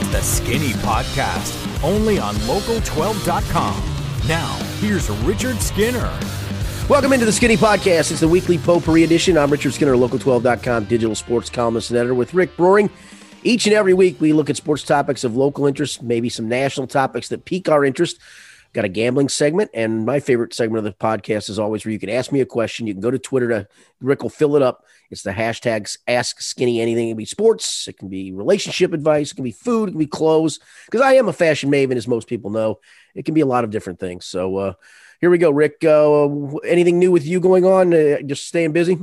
It's the Skinny Podcast, only on local12.com. Now, here's Richard Skinner. Welcome into the Skinny Podcast. It's the weekly potpourri edition. I'm Richard Skinner, local12.com digital sports columnist and editor with Rick Broering. Each and every week, we look at sports topics of local interest, maybe some national topics that pique our interest. Got a gambling segment, and my favorite segment of the podcast is always where you can ask me a question. You can go to Twitter to Rick will fill it up. It's the hashtags Ask Skinny Anything. It can be sports, it can be relationship advice, it can be food, it can be clothes. Because I am a fashion maven, as most people know. It can be a lot of different things. So uh, here we go, Rick. Uh, anything new with you going on? Uh, just staying busy.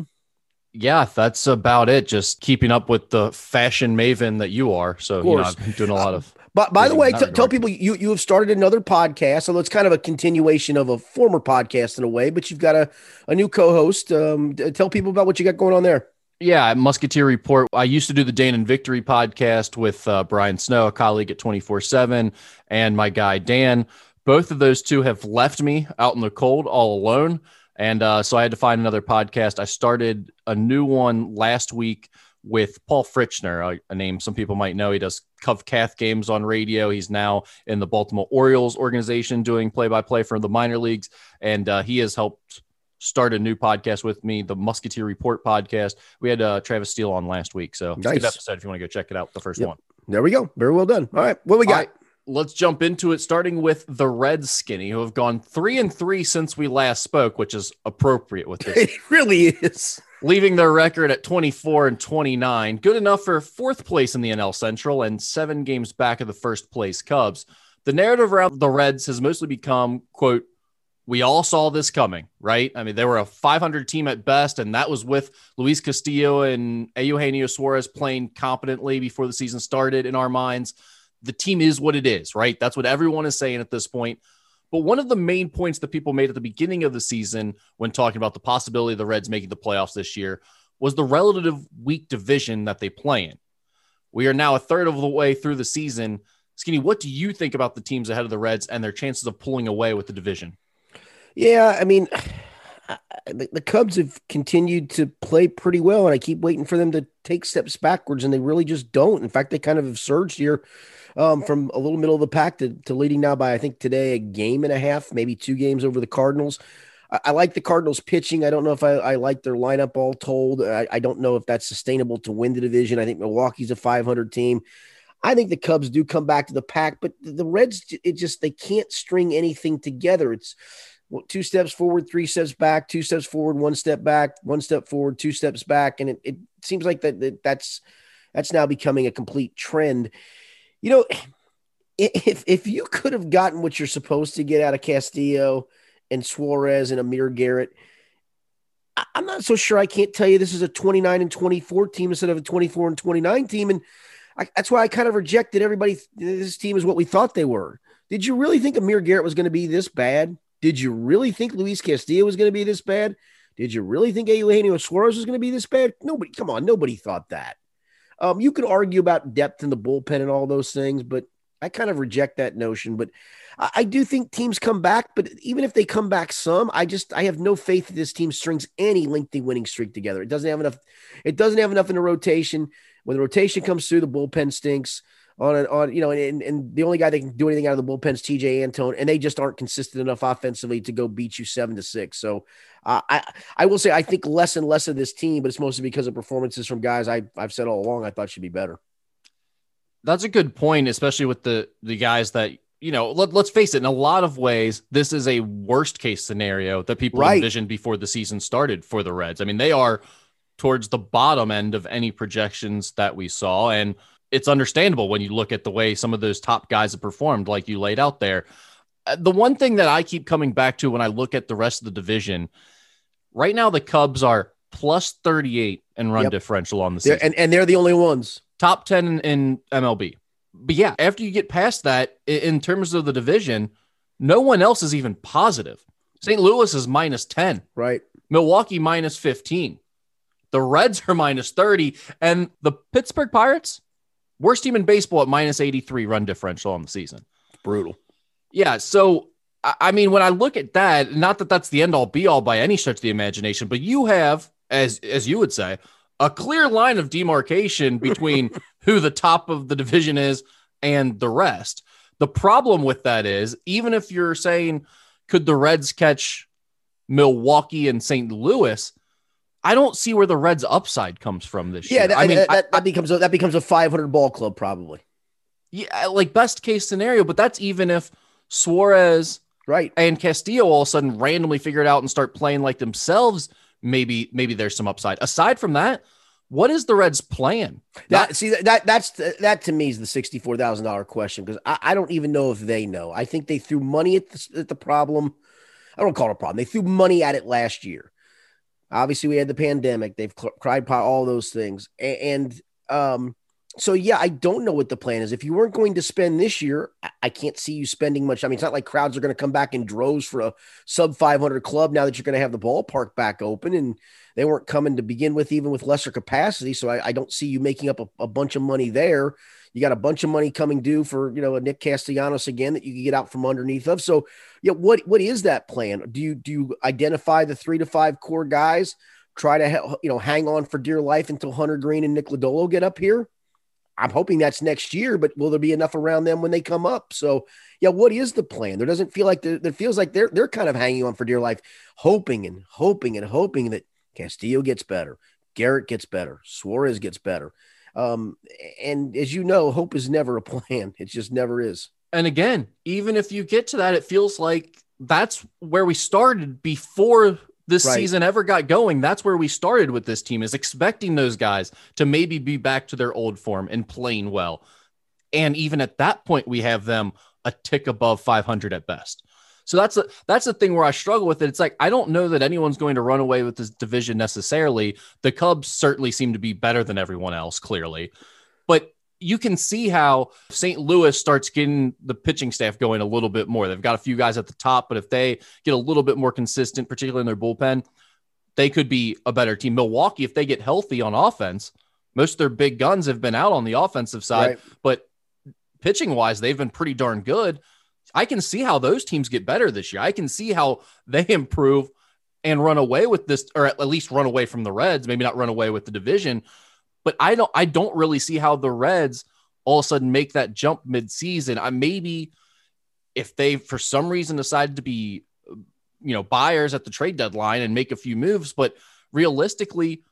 Yeah, that's about it. Just keeping up with the fashion maven that you are. So, you know, I've been doing a lot of but by the way, t- tell people you you have started another podcast, although it's kind of a continuation of a former podcast in a way. But you've got a a new co-host. Um, tell people about what you got going on there. Yeah, Musketeer Report. I used to do the Dane and Victory podcast with uh, Brian Snow, a colleague at 24 7, and my guy Dan. Both of those two have left me out in the cold all alone. And uh, so I had to find another podcast. I started a new one last week with Paul Fritchner, a, name some people might know. He does Cov Cath games on radio. He's now in the Baltimore Orioles organization doing play by play for the minor leagues. And uh, he has helped start a new podcast with me, the Musketeer Report podcast. We had uh, Travis Steele on last week. So nice. good episode if you want to go check it out, the first yep. one. There we go. Very well done. All right. What we got? Right, let's jump into it, starting with the Red Skinny, who have gone three and three since we last spoke, which is appropriate with this. It really is leaving their record at 24 and 29. Good enough for fourth place in the NL Central and seven games back of the first place Cubs. The narrative around the Reds has mostly become, quote, we all saw this coming, right? I mean, they were a 500 team at best, and that was with Luis Castillo and Eugenio Suarez playing competently before the season started in our minds. The team is what it is, right? That's what everyone is saying at this point. But one of the main points that people made at the beginning of the season when talking about the possibility of the Reds making the playoffs this year was the relative weak division that they play in. We are now a third of the way through the season. Skinny, what do you think about the teams ahead of the Reds and their chances of pulling away with the division? Yeah, I mean, the Cubs have continued to play pretty well, and I keep waiting for them to take steps backwards, and they really just don't. In fact, they kind of have surged here um, from a little middle of the pack to, to leading now by I think today a game and a half, maybe two games over the Cardinals. I, I like the Cardinals pitching. I don't know if I, I like their lineup all told. I, I don't know if that's sustainable to win the division. I think Milwaukee's a 500 team. I think the Cubs do come back to the pack, but the Reds, it just they can't string anything together. It's two steps forward, three steps back, two steps forward, one step back, one step forward, two steps back, and it, it seems like that, that that's that's now becoming a complete trend. You know, if if you could have gotten what you're supposed to get out of Castillo and Suarez and Amir Garrett, I'm not so sure. I can't tell you this is a 29 and 24 team instead of a 24 and 29 team, and I, that's why I kind of rejected everybody. This team is what we thought they were. Did you really think Amir Garrett was going to be this bad? Did you really think Luis Castillo was going to be this bad? Did you really think Eugenio Suarez was going to be this bad? Nobody, come on, nobody thought that. Um, you could argue about depth in the bullpen and all those things, but I kind of reject that notion. But I, I do think teams come back. But even if they come back some, I just I have no faith that this team strings any lengthy winning streak together. It doesn't have enough. It doesn't have enough in the rotation. When the rotation comes through, the bullpen stinks on an on you know, and, and the only guy that can do anything out of the bullpen is Tejay Antone, and they just aren't consistent enough offensively to go beat you seven to six. So uh, I I will say I think less and less of this team, but it's mostly because of performances from guys I I've said all along I thought should be better. That's a good point, especially with the the guys that you know. Let, let's face it. In a lot of ways, this is a worst case scenario that people right. envisioned before the season started for the Reds. I mean, they are towards the bottom end of any projections that we saw, and it's understandable when you look at the way some of those top guys have performed, like you laid out there. Uh, the one thing that I keep coming back to when I look at the rest of the division, right now the Cubs are plus 38 in run yep. differential on the season. They're, and, and they're the only ones. Top 10 in, in MLB. But yeah, after you get past that, in terms of the division, no one else is even positive. St. Louis is minus 10. Right. Milwaukee minus 15. The Reds are minus 30. And the Pittsburgh Pirates, Worst team in baseball at minus 83 run differential on the season. Brutal. Yeah. So, I mean, when I look at that, not that that's the end all be all by any stretch of the imagination, but you have, as as you would say, a clear line of demarcation between who the top of the division is and the rest. The problem with that is, even if you're saying, could the Reds catch Milwaukee and St. Louis? I don't see where the Reds' upside comes from this Yeah, year. Yeah, I mean, that, I- that, becomes a, that becomes a 500 ball club probably. yeah, like best case scenario, but that's even if Suarez Right. and Castillo all of a sudden randomly figure it out and start playing like themselves. Maybe, maybe there's some upside. Aside from that, what is the Reds' plan? That see that, that that's that to me is the sixty four thousand dollar question because I, I don't even know if they know. I think they threw money at the, at the problem. I don't call it a problem. They threw money at it last year. Obviously, we had the pandemic. They've cl- cried pot, all those things, A- and um, so yeah, I don't know what the plan is. If you weren't going to spend this year, I, I can't see you spending much. I mean, it's not like crowds are going to come back in droves for a sub five hundred club now that you're going to have the ballpark back open and they weren't coming to begin with, even with lesser capacity. So I, I don't see you making up a, a, bunch of money there. You got a bunch of money coming due for you know a Nick Castellanos again that you can get out from underneath of. So yeah, what what is that plan? Do you do you identify the three to five core guys? Try to you know hang on for dear life until Hunter Greene and Nick Lodolo get up here. I'm hoping that's next year, but will there be enough around them when they come up? So yeah, what is the plan? There doesn't feel like there, there feels like they're they're kind of hanging on for dear life, hoping and hoping and hoping that Castillo gets better, Garrett gets better, Suarez gets better. Um, and as you know, hope is never a plan. It just never is. And again, even if you get to that, it feels like that's where we started before this Right. season ever got going. That's where we started with this team is expecting those guys to maybe be back to their old form and playing well. And even at that point, we have them a tick above 500 at best. So that's the that's the thing where I struggle with it. It's like I don't know that anyone's going to run away with this division necessarily. The Cubs certainly seem to be better than everyone else, clearly, but you can see how St. Louis starts getting the pitching staff going a little bit more. They've got a few guys at the top, but if they get a little bit more consistent, particularly in their bullpen, they could be a better team. Milwaukee, if they get healthy on offense, most of their big guns have been out on the offensive side, Right. but pitching wise, they've been pretty darn good. I can see how those teams get better this year. I can see how they improve and run away with this, or at least run away from the Reds, maybe not run away with the division. But I don't I don't really see how the Reds all of a sudden make that jump mid-season. I maybe if they for some reason decided to be you know buyers at the trade deadline and make a few moves, but realistically,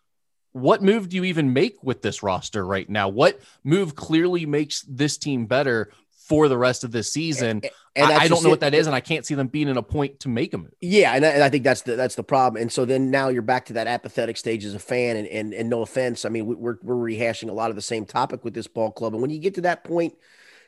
what move do you even make with this roster right now? What move clearly makes this team better for the rest of this season? And I, I don't know it. what that is, and I can't see them being in a point to make a move. Yeah, and I, and I think that's the that's the problem. And so then now you're back to that apathetic stage as a fan. And and, and no offense, I mean we- we're we're rehashing a lot of the same topic with this ball club. And when you get to that point,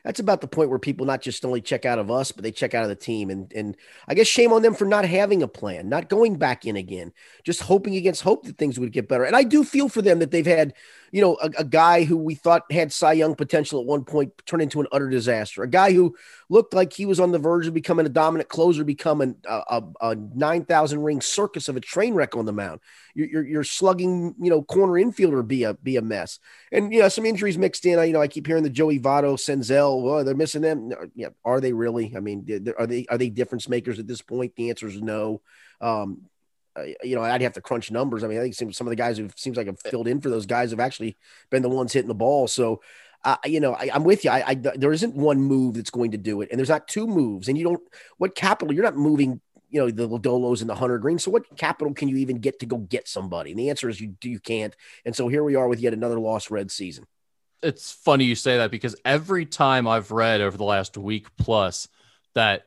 that's about the point where people not just only check out of us, but they check out of the team. And and I guess shame on them for not having a plan, not going back in again, just hoping against hope that things would get better. And I do feel for them that they've had, you know, a, a guy who we thought had Cy Young potential at one point turn into an utter disaster. A guy who looked like he was on the verge of becoming a dominant closer, becoming a, a, a 9,000 ring circus of a train wreck on the mound. Your, your, slugging, you know, corner infielder be a, be a mess. And, you know, some injuries mixed in. I, you know, I keep hearing the Joey Votto, Senzel, well, they're missing them. Yeah. Are they really? I mean, are they, are they difference makers at this point? The answer is no. Um, you know, I'd have to crunch numbers. I mean, I think some, of the guys who seems like have filled in for those guys have actually been the ones hitting the ball. So, uh, you know, I, I'm with you. I, I there isn't one move that's going to do it, and there's not two moves. And you don't what capital you're not moving. You know the Lodolos and the Hunter Greene. So what capital can you even get to go get somebody? And the answer is you you can't. And so here we are with yet another lost Red season. it's funny you say that because every time I've read over the last week plus that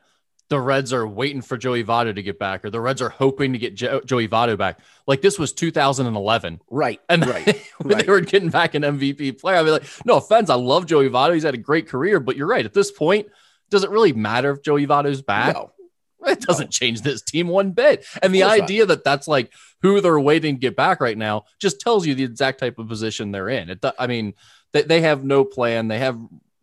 the Reds are waiting for Joey Votto to get back or the Reds are hoping to get jo- Joey Votto back, like this was 2011. Right. And right. when right. they were getting back an MVP player, I'd be like, no offense, I love Joey Votto. He's had a great career, but you're right. At this point, does it really matter if Joey Votto's back? No. It doesn't change this team one bit. And the course not. idea that that's like who they're waiting to get back right now just tells you the exact type of position they're in. It, I mean, they, they have no plan. They have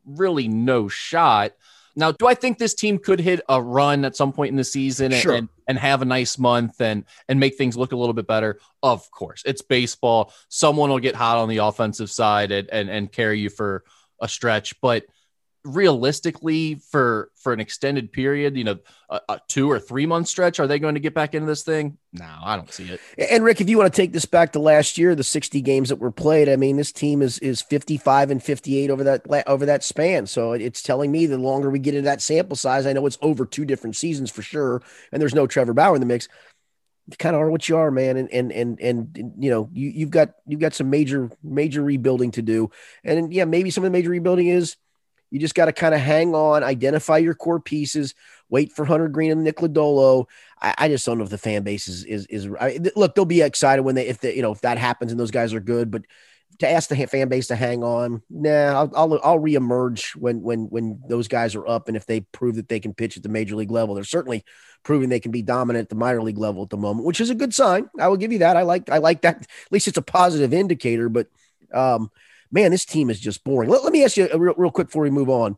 really no shot. Now, do I think this team could hit a run at some point in the season and, Sure. and, and have a nice month and and make things look a little bit better? Of course, it's baseball. Someone will get hot on the offensive side and and, and carry you for a stretch, but realistically for for an extended period, you know, a, a, two or three month stretch, are they going to get back into this thing? No, I don't see it. And Rick, if you want to take this back to last year, the 60 games that were played, I mean, this team is is 55 and 58 over that over that span. So it's telling me the longer we get into that sample size, I know it's over two different seasons for sure, and there's no Trevor Bauer in the mix. You kind of are what you are, man, and and and and you know you you've got you've got some major major rebuilding to do, and yeah, maybe some of the major rebuilding is you just got to kind of hang on, identify your core pieces, wait for Hunter Greene and Nick Lodolo. I, I just don't know if the fan base is is is. I, look, they'll be excited when they if they you know if that happens and those guys are good, but to ask the fan base to hang on, nah, I'll I'll, I'll reemerge when when when those guys are up and if they prove that they can pitch at the major league level. They're certainly proving they can be dominant at the minor league level at the moment, which is a good sign. I will give you that. I like I like that. At least it's a positive indicator. But um, man, this team is just boring. Let, let me ask you real, real quick before we move on.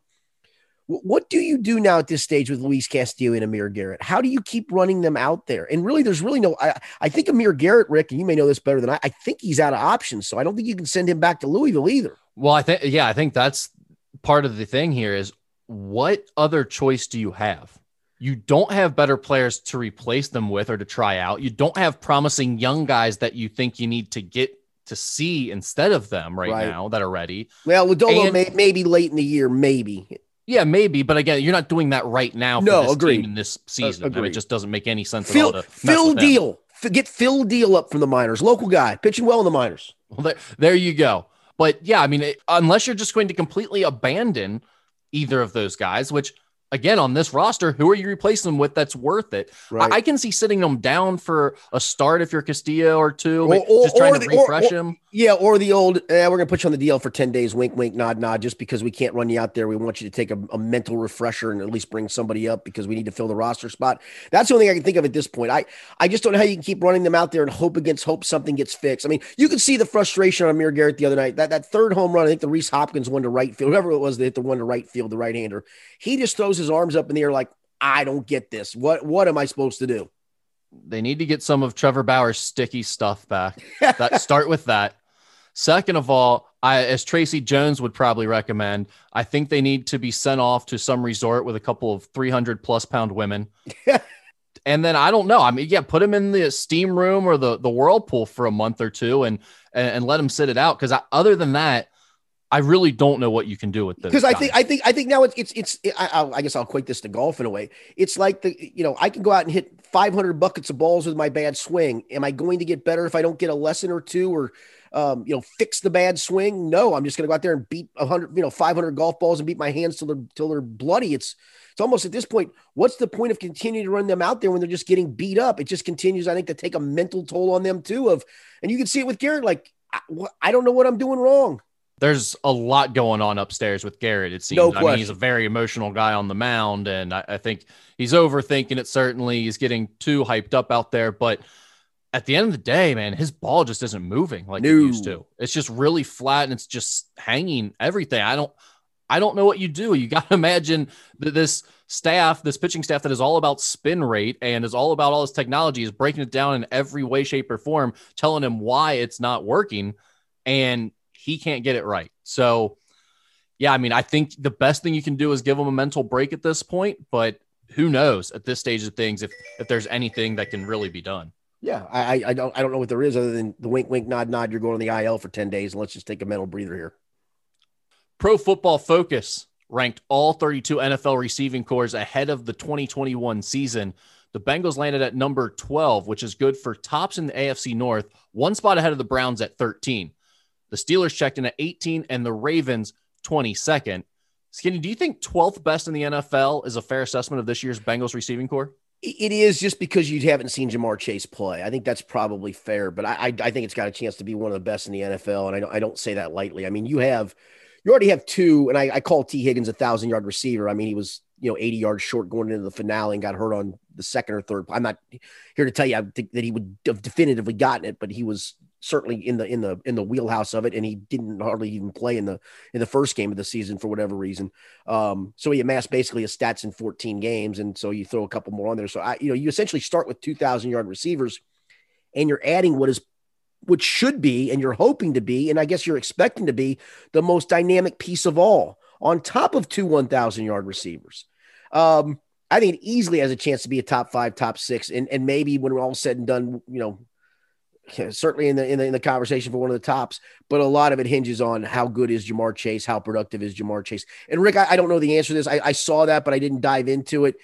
What do you do now at this stage with Luis Castillo and Amir Garrett? How do you keep running them out there? And really, there's really no. I, I think Amir Garrett, Rick, and you may know this better than I. I think he's out of options, so I don't think you can send him back to Louisville either. Well, I think yeah, I think that's part of the thing here is what other choice do you have? You don't have better players to replace them with or to try out. You don't have promising young guys that you think you need to get to see instead of them right, right. now that are ready. Well, Lodolo may, maybe late in the year, maybe. Yeah, maybe, but again, you're not doing that right now. no, agree. in this season, uh, I mean, it just doesn't make any sense. Phil, Phil Deal, get Phil Deal up from the minors, local guy, pitching well in the minors. Well, there, there you go. But yeah, I mean, it, unless you're just going to completely abandon either of those guys, which again on this roster, who are you replacing them with that's worth it? Right. I, I, can see sitting them down for a start if you're Castillo or two, or, or, just trying to refresh or, him. Yeah, or the old, eh, we're going to put you on the DL for 10 days, wink, wink, nod, nod, just because we can't run you out there. We want you to take a, a mental refresher and at least bring somebody up because we need to fill the roster spot. That's the only thing I can think of at this point. I, I just don't know how you can keep running them out there and hope against hope something gets fixed. I mean, you can see the frustration on Amir Garrett the other night. That, that third home run, I think the Rhys Hoskins one to right field, whoever it was that hit the one to right field, the right hander. He just throws his arms up in the air like, I don't get this. What, what am I supposed to do? They need to get some of Trevor Bauer's sticky stuff back. that start with that. Second of all, I, as Tracy Jones would probably recommend, I think they need to be sent off to some resort with a couple of 300 plus pound women. and then I don't know. I mean, yeah, put him in the steam room or the, the whirlpool for a month or two and, and, and let him sit it out. Cause I, other than that, I really don't know what you can do with this. Because I think I think I think now it's it's it's I, I, guess I'll equate this to golf in a way. It's like the you know I can go out and hit 500 buckets of balls with my bad swing. Am I going to get better if I don't get a lesson or two or um, you know, fix the bad swing. No, I'm just going to go out there and beat 100, you know, 500 golf balls and beat my hands till they're till they're bloody. It's it's almost at this point. What's the point of continuing to run them out there when they're just getting beat up? It just continues, I think, to take a mental toll on them too. Of and you can see it with Garrett. Like I, I don't know what I'm doing wrong. There's a lot going on upstairs with Garrett. It seems. No I mean, he's a very emotional guy on the mound, and I, I think he's overthinking it. Certainly, he's getting too hyped up out there, but at the end of the day, man, his ball just isn't moving like no. it used to. It's just really flat and it's just hanging everything. I don't I don't know what you do. You got to imagine that this staff, this pitching staff that is all about spin rate and is all about all this technology is breaking it down in every way, shape, or form, telling him why it's not working. And he can't get it right. So, yeah, I mean, I think the best thing you can do is give him a mental break at this point. But who knows at this stage of things if if there's anything that can really be done. Yeah, I, I don't I don't know what there is other than the wink wink nod nod. You're going to the IL for ten days, and let's just take a mental breather here. Pro Football Focus ranked all 32 NFL receiving corps ahead of the 2021 season. The Bengals landed at number 12, which is good for tops in the AFC North, one spot ahead of the Browns at 13. The Steelers checked in at 18 and the Ravens 22nd. Skinny, do you think 12th best in the NFL is a fair assessment of this year's Bengals receiving corps? It is just because you haven't seen Ja'Marr Chase play. I think that's probably fair, but I, I, I think it's got a chance to be one of the best in the NFL, and I don't I don't say that lightly. I mean, you have you already have two, and I, I call Tee Higgins a thousand yard receiver. I mean, he was you know 80 yards short going into the finale and got hurt on the second or third. I'm not here to tell you that he would have definitively gotten it, but he was certainly in the in the in the wheelhouse of it, and he didn't hardly even play in the in the first game of the season for whatever reason. Um, so he amassed basically his stats in 14 games, and so you throw a couple more on there. So I, you know, you essentially start with 2,000 yard receivers, and you're adding what is what should be, and you're hoping to be, and I guess you're expecting to be the most dynamic piece of all on top of two 1,000 yard receivers. Um, I think it easily has a chance to be a top five, top six, and and maybe when we're all said and done, you know, certainly in the, in the in the conversation for one of the tops. But a lot of it hinges on how good is Ja'Marr Chase, how productive is Ja'Marr Chase. And Rick, I, I don't know the answer to this. I, I, saw that, but I didn't dive into it.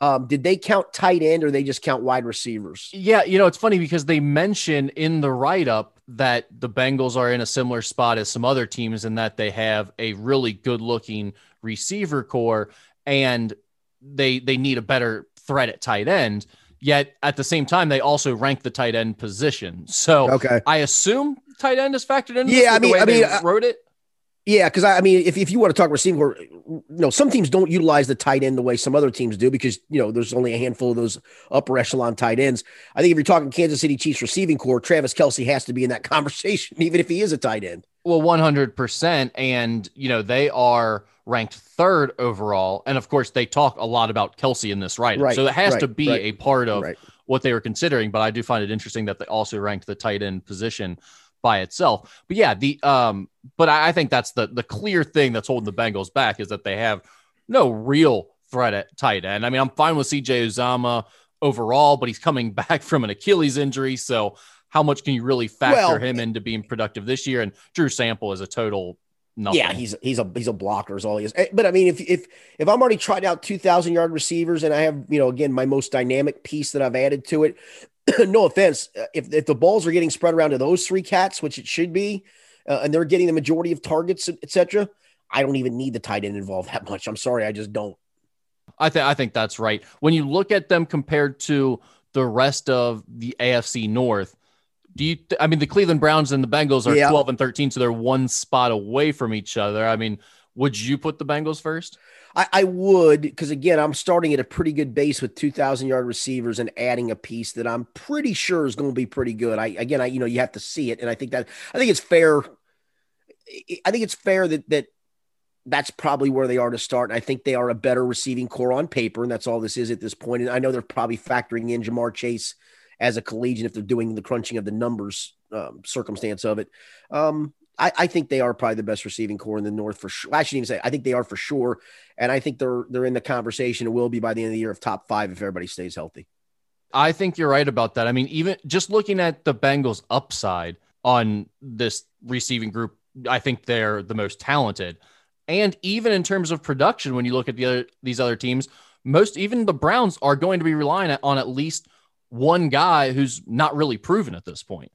Um, did they count tight end or they just count wide receivers? Yeah, you know, it's funny because they mention in the write up that the Bengals are in a similar spot as some other teams in that they have a really good looking receiver corps and they they need a better threat at tight end. Yet at the same time, they also rank the tight end position. So okay. I assume tight end is factored in. Yeah, I mean, I mean, wrote it. Yeah, because I, I, mean, if, if you want to talk receiver, you know, some teams don't utilize the tight end the way some other teams do because you know there's only a handful of those upper echelon tight ends. I think if you're talking Kansas City Chiefs receiving corps, Travis Kelce has to be in that conversation, even if he is a tight end. Well, 100, percent and you know they are ranked third overall, and of course they talk a lot about Kelce in this write, right? So it has right, to be right, a part of what they were considering. But I do find it interesting that they also ranked the tight end position by itself. But yeah, the um, but I, I think that's the the clear thing that's holding the Bengals back is that they have no real threat at tight end. I mean, I'm fine with CJ Uzomah overall, but he's coming back from an Achilles injury, so how much can you really factor well, him into being productive this year? And Drew Sample is a total Nothing. Yeah, he's he's a he's a blocker is all he is. Eh, but I mean, if if if I'm already trying out two thousand yard receivers and I have you know again my most dynamic piece that I've added to it, no offense, uh, if, if the balls are getting spread around to those three cats, which it should be, uh, and they're getting the majority of targets, etc., I don't even need the tight end involved that much. I'm sorry, I just don't. I think I think that's right. When you look at them compared to the rest of the AFC North, do you? Th- I mean, the Cleveland Browns and the Bengals are yeah. 12 and 13, so they're one spot away from each other. I mean, would you put the Bengals first? I, I would because again, I'm starting at a pretty good base with 2,000 yard receivers and adding a piece that I'm pretty sure is going to be pretty good. I again, I you know you have to see it, and I think that I think it's fair. I think it's fair that that that's probably where they are to start. And I think they are a better receiving corps on paper, and that's all this is at this point. And I know they're probably factoring in Ja'Marr Chase as a collegian if they're doing the crunching of the numbers um, circumstance of it. Um, I, I, think they are probably the best receiving corps in the North for sure. I shouldn't even say I think they are for sure, and I think they're they're in the conversation. It will be by the end of the year of top five if everybody stays healthy. I think you're right about that. I mean, even just looking at the Bengals' upside on this receiving group, I think they're the most talented. And even in terms of production, when you look at the other these other teams, most even the Browns are going to be relying on at least one guy who's not really proven at this point.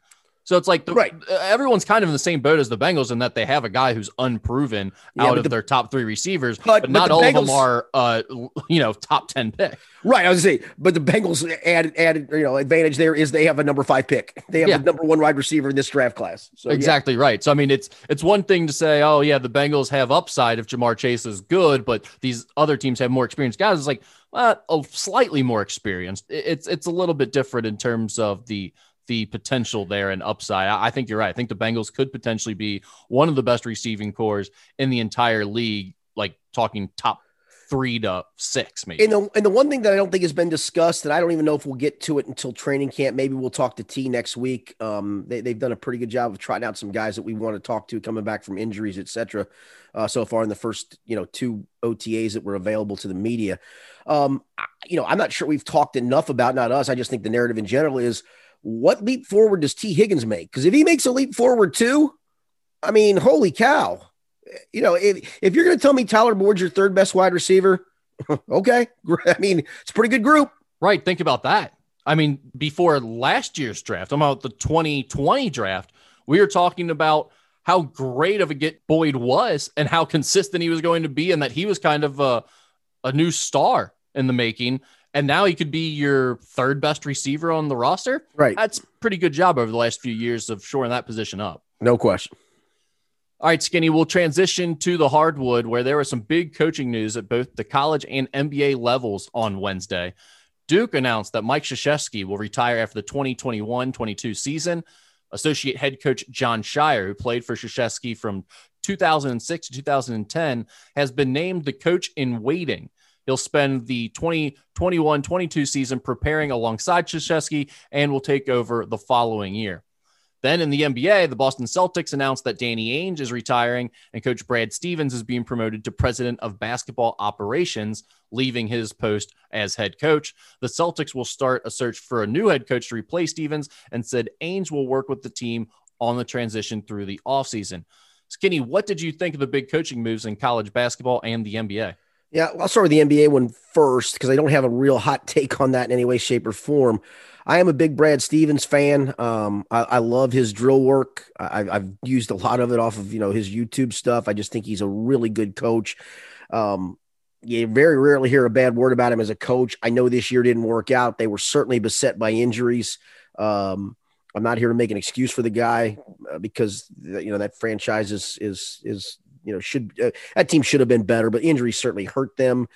So it's like the, right. everyone's kind of in the same boat as the Bengals in that they have a guy who's unproven yeah, out of the, their top three receivers, but, but not but all Bengals, of them are, uh, you know, top ten pick. Right, I was say, but the Bengals added added you know advantage there is they have a number five pick. They have yeah. the number one wide receiver in this draft class. So exactly yeah. right. So I mean, it's it's one thing to say, oh yeah, the Bengals have upside if Ja'Marr Chase is good, but these other teams have more experienced guys. It's like uh, a slightly more experienced. It's it's a little bit different in terms of the the potential there and upside. I, I think you're right. I think the Bengals could potentially be one of the best receiving corps in the entire league, like talking top three to six, maybe. And the and the one thing that I don't think has been discussed, and I don't even know if we'll get to it until training camp. Maybe we'll talk to T next week. Um, they, have done a pretty good job of trotting out some guys that we want to talk to coming back from injuries, etc. Uh, so far in the first, you know, two OTAs that were available to the media. Um, you know, I'm not sure we've talked enough about not us. I just think the narrative in general is what leap forward does Tee Higgins make? Because if he makes a leap forward too, I mean, holy cow. You know, if, if you're going to tell me Tyler Boyd's your third best wide receiver, okay. I mean, it's a pretty good group. Right. Think about that. I mean, before last year's draft, I'm about the 2020 draft, we were talking about how great of a get Boyd was and how consistent he was going to be, and that he was kind of a, a new star in the making and now he could be your third best receiver on the roster. Right. That's pretty good job over the last few years of shoring that position up. No question. All right, Skinny, we'll transition to the hardwood where there was some big coaching news at both the college and NBA levels on Wednesday. Duke announced that Mike Krzyzewski will retire after the 2021 22 season. Associate head coach Jon Scheyer, who played for Krzyzewski from 2006 to 2010, has been named the coach in waiting He'll spend the 2021 22 season preparing alongside Krzyzewski and will take over the following year. Then in the NBA, the Boston Celtics announced that Danny Ainge is retiring and coach Brad Stevens is being promoted to president of basketball operations, leaving his post as head coach. The Celtics will start a search for a new head coach to replace Stevens and said Ainge will work with the team on the transition through the offseason. Skinny, what did you think of the big coaching moves in college basketball and the NBA? Yeah, I'll start with the NBA one first because I don't have a real hot take on that in any way, shape, or form. I am a big Brad Stevens fan. Um, I, I, love his drill work. I, have used a lot of it off of you know his YouTube stuff. I just think he's a really good coach. Um, you very rarely hear a bad word about him as a coach. I know this year didn't work out. They were certainly beset by injuries. Um, I'm not here to make an excuse for the guy uh, because you know that franchise is is is you know should uh, that team should have been better, but injuries certainly hurt them.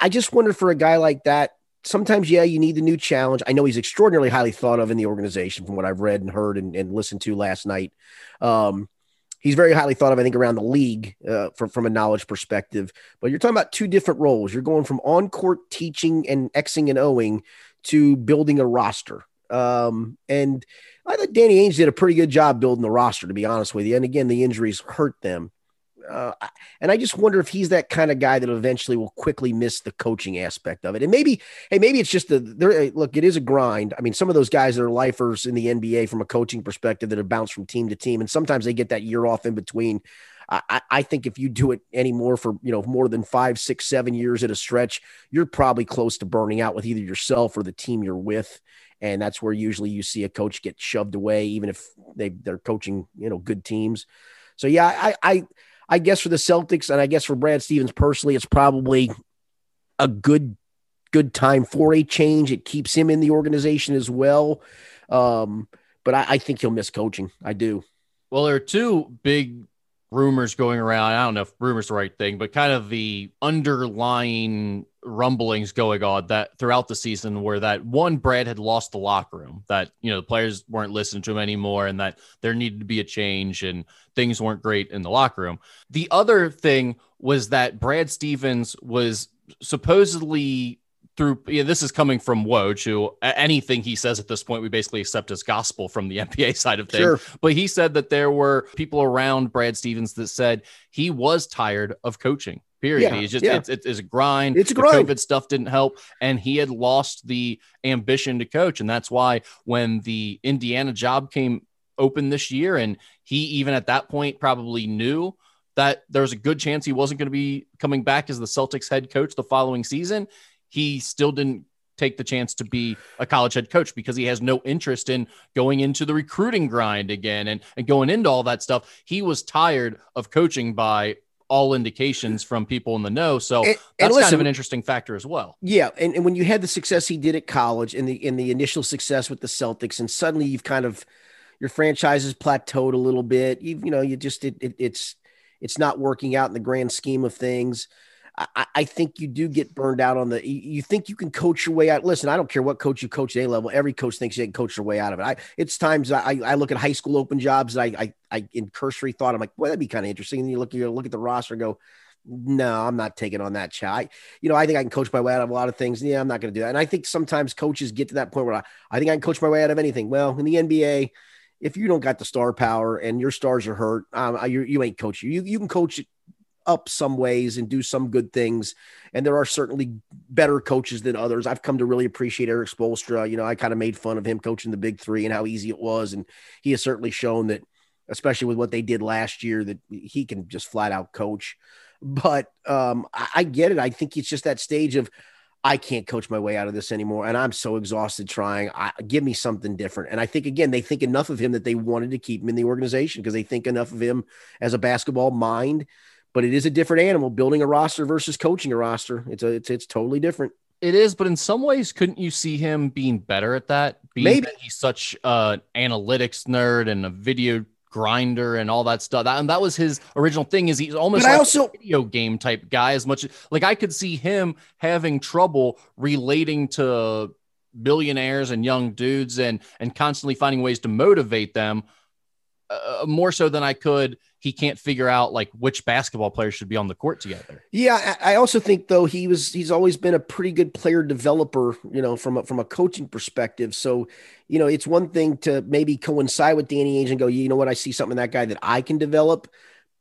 I just wonder for a guy like that. Sometimes, yeah, you need the new challenge. I know he's extraordinarily highly thought of in the organization from what I've read and heard and, and listened to last night. Um, he's very highly thought of, I think, around the league uh, from, from a knowledge perspective. But you're talking about two different roles. You're going from on court teaching and Xing and Oing to building a roster. Um, and I thought Danny Ainge did a pretty good job building the roster, to be honest with you. And again, the injuries hurt them. Uh, and I just wonder if he's that kind of guy that eventually will quickly miss the coaching aspect of it. And maybe, hey, maybe it's just the there. Look, it is a grind. I mean, some of those guys that are lifers in the NBA from a coaching perspective that have bounced from team to team, and sometimes they get that year off in between. I, I think if you do it anymore for you know more than five, six, seven years at a stretch, you're probably close to burning out with either yourself or the team you're with and that's where usually you see a coach get shoved away, even if they they're coaching you know good teams. So yeah, I I I guess for the Celtics and I guess for Brad Stevens personally, it's probably a good good time for a change. It keeps him in the organization as well. Um, but I, I think he'll miss coaching. I do. Well, there are two big rumors going around. I don't know if rumors the right thing, but kind of the underlying rumblings going on that throughout the season where that one Brad had lost the locker room, that you know the players weren't listening to him anymore, and that there needed to be a change and things weren't great in the locker room. The other thing was that Brad Stevens was supposedly through yeah, this is coming from Woj, who anything he says at this point, we basically accept as gospel from the NBA side of things. Sure. But he said that there were people around Brad Stevens that said he was tired of coaching. Period. Yeah, He's just yeah. it's, it's a grind. It's a grind. The COVID stuff didn't help, and he had lost the ambition to coach, and that's why when the Indiana job came open this year, and he even at that point probably knew that there was a good chance he wasn't going to be coming back as the Celtics head coach the following season he still didn't take the chance to be a college head coach because he has no interest in going into the recruiting grind again and, and going into all that stuff. He was tired of coaching by all indications from people in the know. So and, that's and listen, kind of an interesting factor as well. Yeah. And, and when you had the success he did at college and the in the initial success with the Celtics, and suddenly you've kind of your franchise has plateaued a little bit. You you know, you just it, it it's it's not working out in the grand scheme of things. I, I, think you do get burned out on the. You, think you can coach your way out. Listen, I don't care what coach you coach at A level. Every coach thinks they can coach their way out of it. I, it's times I, I look at high school open jobs. I, I, I in cursory thought, I'm like, well, that'd be kind of interesting. And you look, you look at the roster and go, no, I'm not taking on that chat. I, you know, I think I can coach my way out of a lot of things. Yeah, I'm not going to do that. And I think sometimes coaches get to that point where I, I think I can coach my way out of anything. Well, in the NBA, if you don't got the star power and your stars are hurt, um, you, you ain't coaching. You, you can coach up some ways and do some good things. And there are certainly better coaches than others. I've come to really appreciate Erik Spoelstra. You know, I kind of made fun of him coaching the big three and how easy it was. And he has certainly shown that, especially with what they did last year, that he can just flat out coach. But um, I, I get it. I think it's just that stage of, I can't coach my way out of this anymore. And I'm so exhausted trying. I, give me something different. And I think, again, they think enough of him that they wanted to keep him in the organization because they think enough of him as a basketball mind but it is a different animal building a roster versus coaching a roster. It's a, it's, it's totally different. It is, but in some ways, couldn't you see him being better at that? Being Maybe that he's such an analytics nerd and a video grinder and all that stuff. That and that was his original thing. Is he's almost like also, a video game type guy? As much like I could see him having trouble relating to billionaires and young dudes and and constantly finding ways to motivate them uh, more so than I could he can't figure out like which basketball players should be on the court together. Yeah, I also think though he was he's always been a pretty good player developer, you know, from a, from a coaching perspective. So, you know, it's one thing to maybe coincide with Danny Ainge and go, you know what, I see something in that guy that I can develop,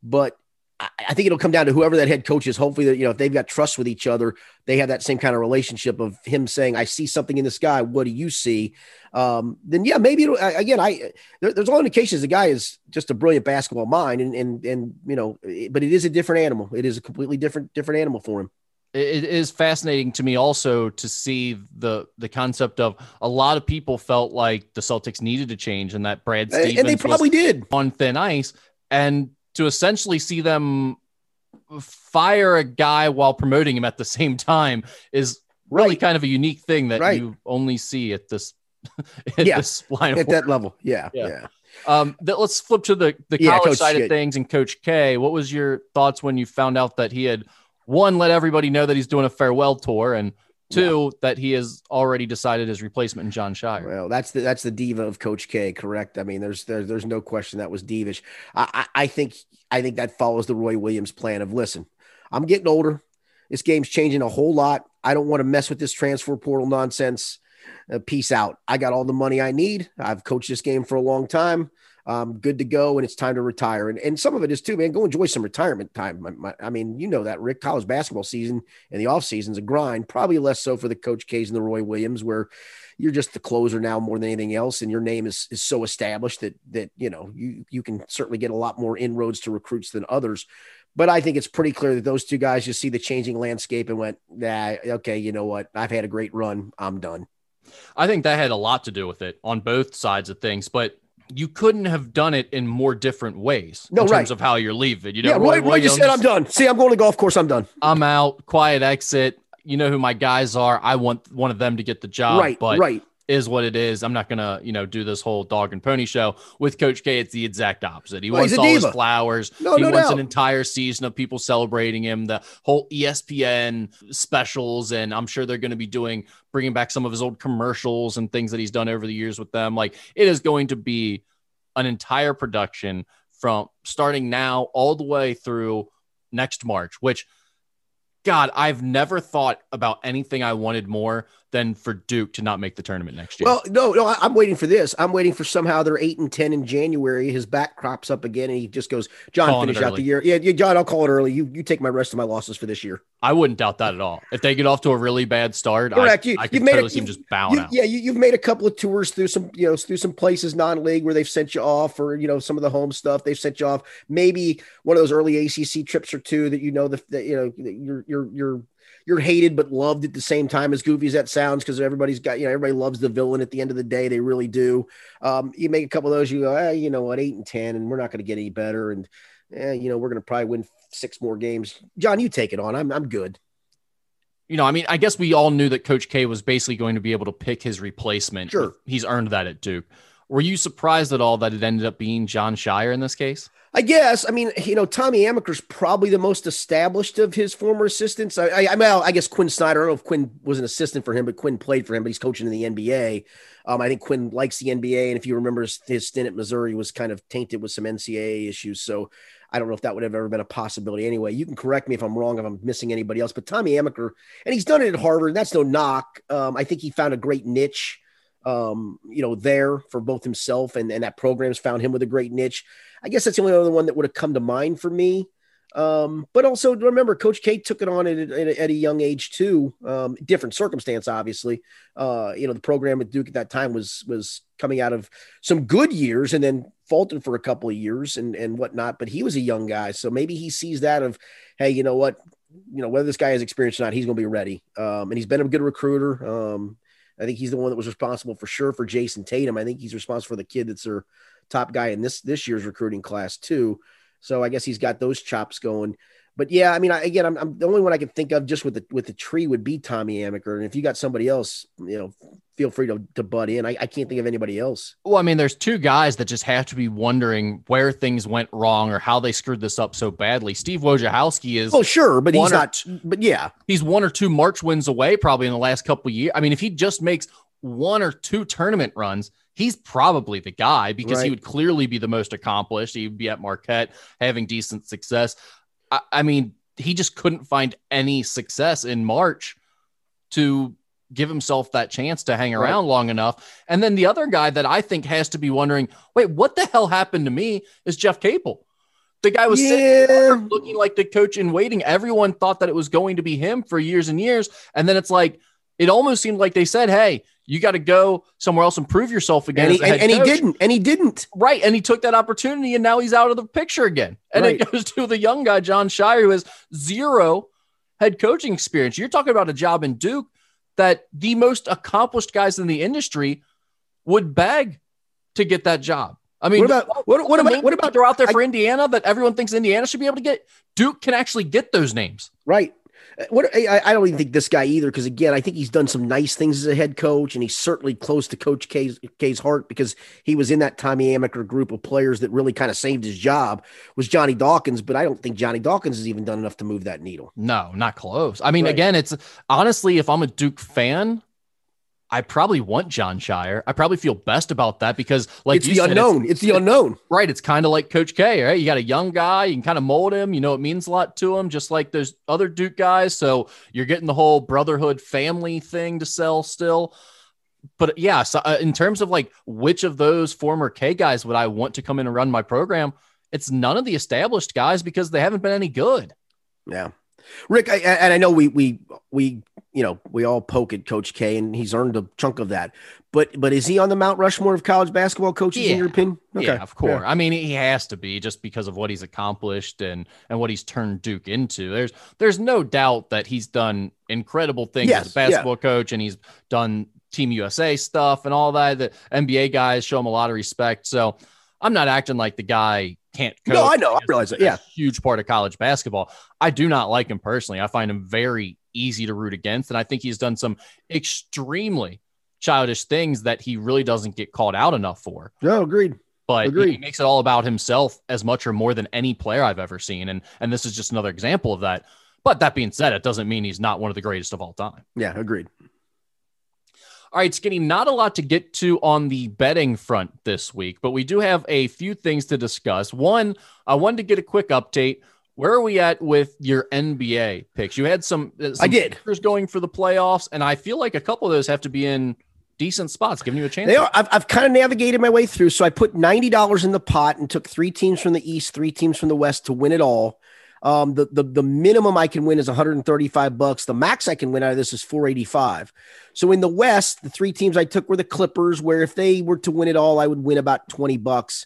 but I think it'll come down to whoever that head coach is. Hopefully, that you know if they've got trust with each other, they have that same kind of relationship of him saying, "I see something in this guy. What do you see?" Um, then yeah, maybe it'll, again. I there, there's all indications the guy is just a brilliant basketball mind, and and and you know, but it is a different animal. It is a completely different different animal for him. It is fascinating to me also to see the the concept of a lot of people felt like the Celtics needed to change and that Brad Stevens and they probably did on thin ice and to essentially see them fire a guy while promoting him at the same time is really right. kind of a unique thing that right. you only see at this at yeah. this line at that level. Yeah, yeah. yeah. Um, that, let's flip to the the college side of things and Coach K. What was your thoughts when you found out that he had one let everybody know that he's doing a farewell tour and Two, yeah. that he has already decided his replacement in Jon Scheyer. Well, that's the that's the diva of Coach K, correct? I mean, there's there's, there's no question that was divish. I, I, I think I think that follows the Roy Williams plan of listen, I'm getting older. This game's changing a whole lot. I don't want to mess with this transfer portal nonsense. Uh, peace out. I got all the money I need. I've coached this game for a long time um, good to go, and it's time to retire. And, and some of it is too, man. Go enjoy some retirement time. My, my, I mean, you know that Rick college basketball season and the off season's a grind. Probably less so for the Coach K's and the Roy Williams, where you're just the closer now more than anything else, and your name is is so established that that you know you you can certainly get a lot more inroads to recruits than others. But I think it's pretty clear that those two guys just see the changing landscape and went, nah, okay, you know what? I've had a great run. I'm done. I think that had a lot to do with it on both sides of things. But you couldn't have done it in more different ways no, in terms right. of how you're leaving. You know, yeah, Roy, Roy, Roy just said, "I'm done." See, I'm going to golf course. I'm done. I'm out. Quiet exit. You know who my guys are. I want one of them to get the job. Right. But right is what it is. I'm not gonna, you know, do this whole dog and pony show with Coach K. It's the exact opposite. He well, wants all diva. his flowers. No, he no wants doubt. an entire season of people celebrating him. The whole ESPN specials, and I'm sure they're going to be doing bringing back some of his old commercials and things that he's done over the years with them. Like it is going to be an entire production from starting now all the way through next March, which God, I've never thought about anything I wanted more than for Duke to not make the tournament next year. Well, no, no, I'm waiting for this. I'm waiting for somehow they're eight and ten in January. His back crops up again, and he just goes, "John, Calling finish out the year." Yeah, yeah, John, I'll call it early. You you take my rest of my losses for this year. I wouldn't doubt that at all. If they get off to a really bad start, correct. I, you, I could totally a, see him just bowing you, out. Yeah, you, have made a couple of tours through some, you know, through some places non-league where they've sent you off, or you know, some of the home stuff they've sent you off. Maybe one of those early ACC trips or two that you know the, that you know you're you're you're you're hated but loved at the same time as goofy as that sounds because everybody's got you know everybody loves the villain at the end of the day they really do um, you make a couple of those you go eh, you know what eight and ten and we're not going to get any better and eh, you know we're going to probably win six more games john you take it on i'm, I'm good you know, I mean, I guess we all knew that Coach K was basically going to be able to pick his replacement. Sure. He's earned that at Duke. Were you surprised at all that it ended up being Jon Scheyer in this case? I guess. I mean, you know, Tommy Amaker's probably the most established of his former assistants. I, I, I, well, I guess Quin Snyder. I don't know if Quin was an assistant for him, but Quin played for him. But he's coaching in the NBA. Um, I think Quin likes the NBA, and if you remember, his, his stint at Missouri was kind of tainted with some NCAA issues. So I don't know if that would have ever been a possibility. Anyway, you can correct me if I'm wrong, if I'm missing anybody else. But Tommy Amaker, and he's done it at Harvard. That's no knock. Um, I think he found a great niche um, you know, there for both himself and, and that program's found him with a great niche. I guess that's the only other one that would have come to mind for me. Um, but also remember, Coach K took it on at, at, at a young age too. Um, different circumstance, obviously. Uh, you know, the program at Duke at that time was was coming out of some good years and then faltered for a couple of years and and whatnot. But he was a young guy, so maybe he sees that of, hey, you know what, you know whether this guy has experience or not, he's going to be ready. Um, and he's been a good recruiter. Um, I think he's the one that was responsible for sure for Jayson Tatum. I think he's responsible for the kid that's their top guy in this this year's recruiting class too. So I guess he's got those chops going. But yeah, I mean, I, again, I'm, I'm, the only one I can think of just with the with the tree would be Tommy Amaker. And if you got somebody else, you know, feel free to, to butt in. I, I can't think of anybody else. Well, I mean, there's two guys that just have to be wondering where things went wrong or how they screwed this up so badly. Steve Wojciechowski is oh sure, but he's or, not. But yeah, he's one or two March wins away probably in the last couple years. I mean, if he just makes one or two tournament runs, he's probably the guy because right. he would clearly be the most accomplished. He'd be at Marquette having decent success. I, I mean, he just couldn't find any success in March to give himself that chance to hang around right. long enough. And then the other guy that I think has to be wondering, wait, what the hell happened to me is Jeff Capel. The guy was yeah. looking like the coach in waiting. Everyone thought that it was going to be him for years and years. And then it's like, it almost seemed like they said, Hey, you got to go somewhere else and prove yourself again. And, he, and, and he, didn't. And he didn't. Right. And he took that opportunity and now he's out of the picture again. And right. it goes to the young guy, Jon Scheyer, who has zero head coaching experience. You're talking about a job in Duke that the most accomplished guys in the industry would beg to get that job. I mean, what about what, what about what about they're out there for I, Indiana that everyone thinks Indiana should be able to get? Duke can actually get those names. Right. What I, I don't even think this guy either, because again, I think he's done some nice things as a head coach, and he's certainly close to Coach K's, K's heart because he was in that Tommy Amaker group of players that really kind of saved his job. Was Johnny Dawkins, but I don't think Johnny Dawkins has even done enough to move that needle. No, not close. I mean, right. again, it's honestly, if I'm a Duke fan, I probably want Jon Scheyer. I probably feel best about that because, like, it's the said, unknown. It's, it's, the unknown, right? It's kind of like Coach K, right? You got a young guy, you can kind of mold him. You know, it means a lot to him, just like those other Duke guys. So you're getting the whole brotherhood family thing to sell still. But yeah, so uh, in terms of like which of those former K guys would I want to come in and run my program? It's none of the established guys because they haven't been any good. Yeah. Rick, I, and I know we we we you know we all poke at Coach K, and he's earned a chunk of that. But but is he on the Mount Rushmore of college basketball coaches yeah. in your opinion? Okay. Yeah, of course. Yeah. I mean, he has to be just because of what he's accomplished and and what he's turned Duke into. There's there's no doubt that he's done incredible things yes, as a basketball yeah. coach, and he's done Team USA stuff and all that. The NBA guys show him a lot of respect. So I'm not acting like the guy can't coach. No, I know. I realize it. Yeah. Huge part of college basketball. I do not like him personally. I find him very easy to root against. And I think he's done some extremely childish things that he really doesn't get called out enough for. No, agreed. But agreed. he makes it all about himself as much or more than any player I've ever seen. And and this is just another example of that. But that being said, it doesn't mean he's not one of the greatest of all time. Yeah, agreed. All right, Skinny, not a lot to get to on the betting front this week, but we do have a few things to discuss. One, I wanted to get a quick update. Where are we at with your NBA picks? You had some, uh, some I did going for the playoffs, and I feel like a couple of those have to be in decent spots, giving you a chance. They are. I've, I've kind of navigated my way through. So I put ninety dollars in the pot and took three teams from the East, three teams from the West to win it all. Um, the, the the minimum I can win is 135 bucks. The max I can win out of this is 485. So in the West, the three teams I took were the Clippers, where if they were to win it all, I would win about 20 bucks.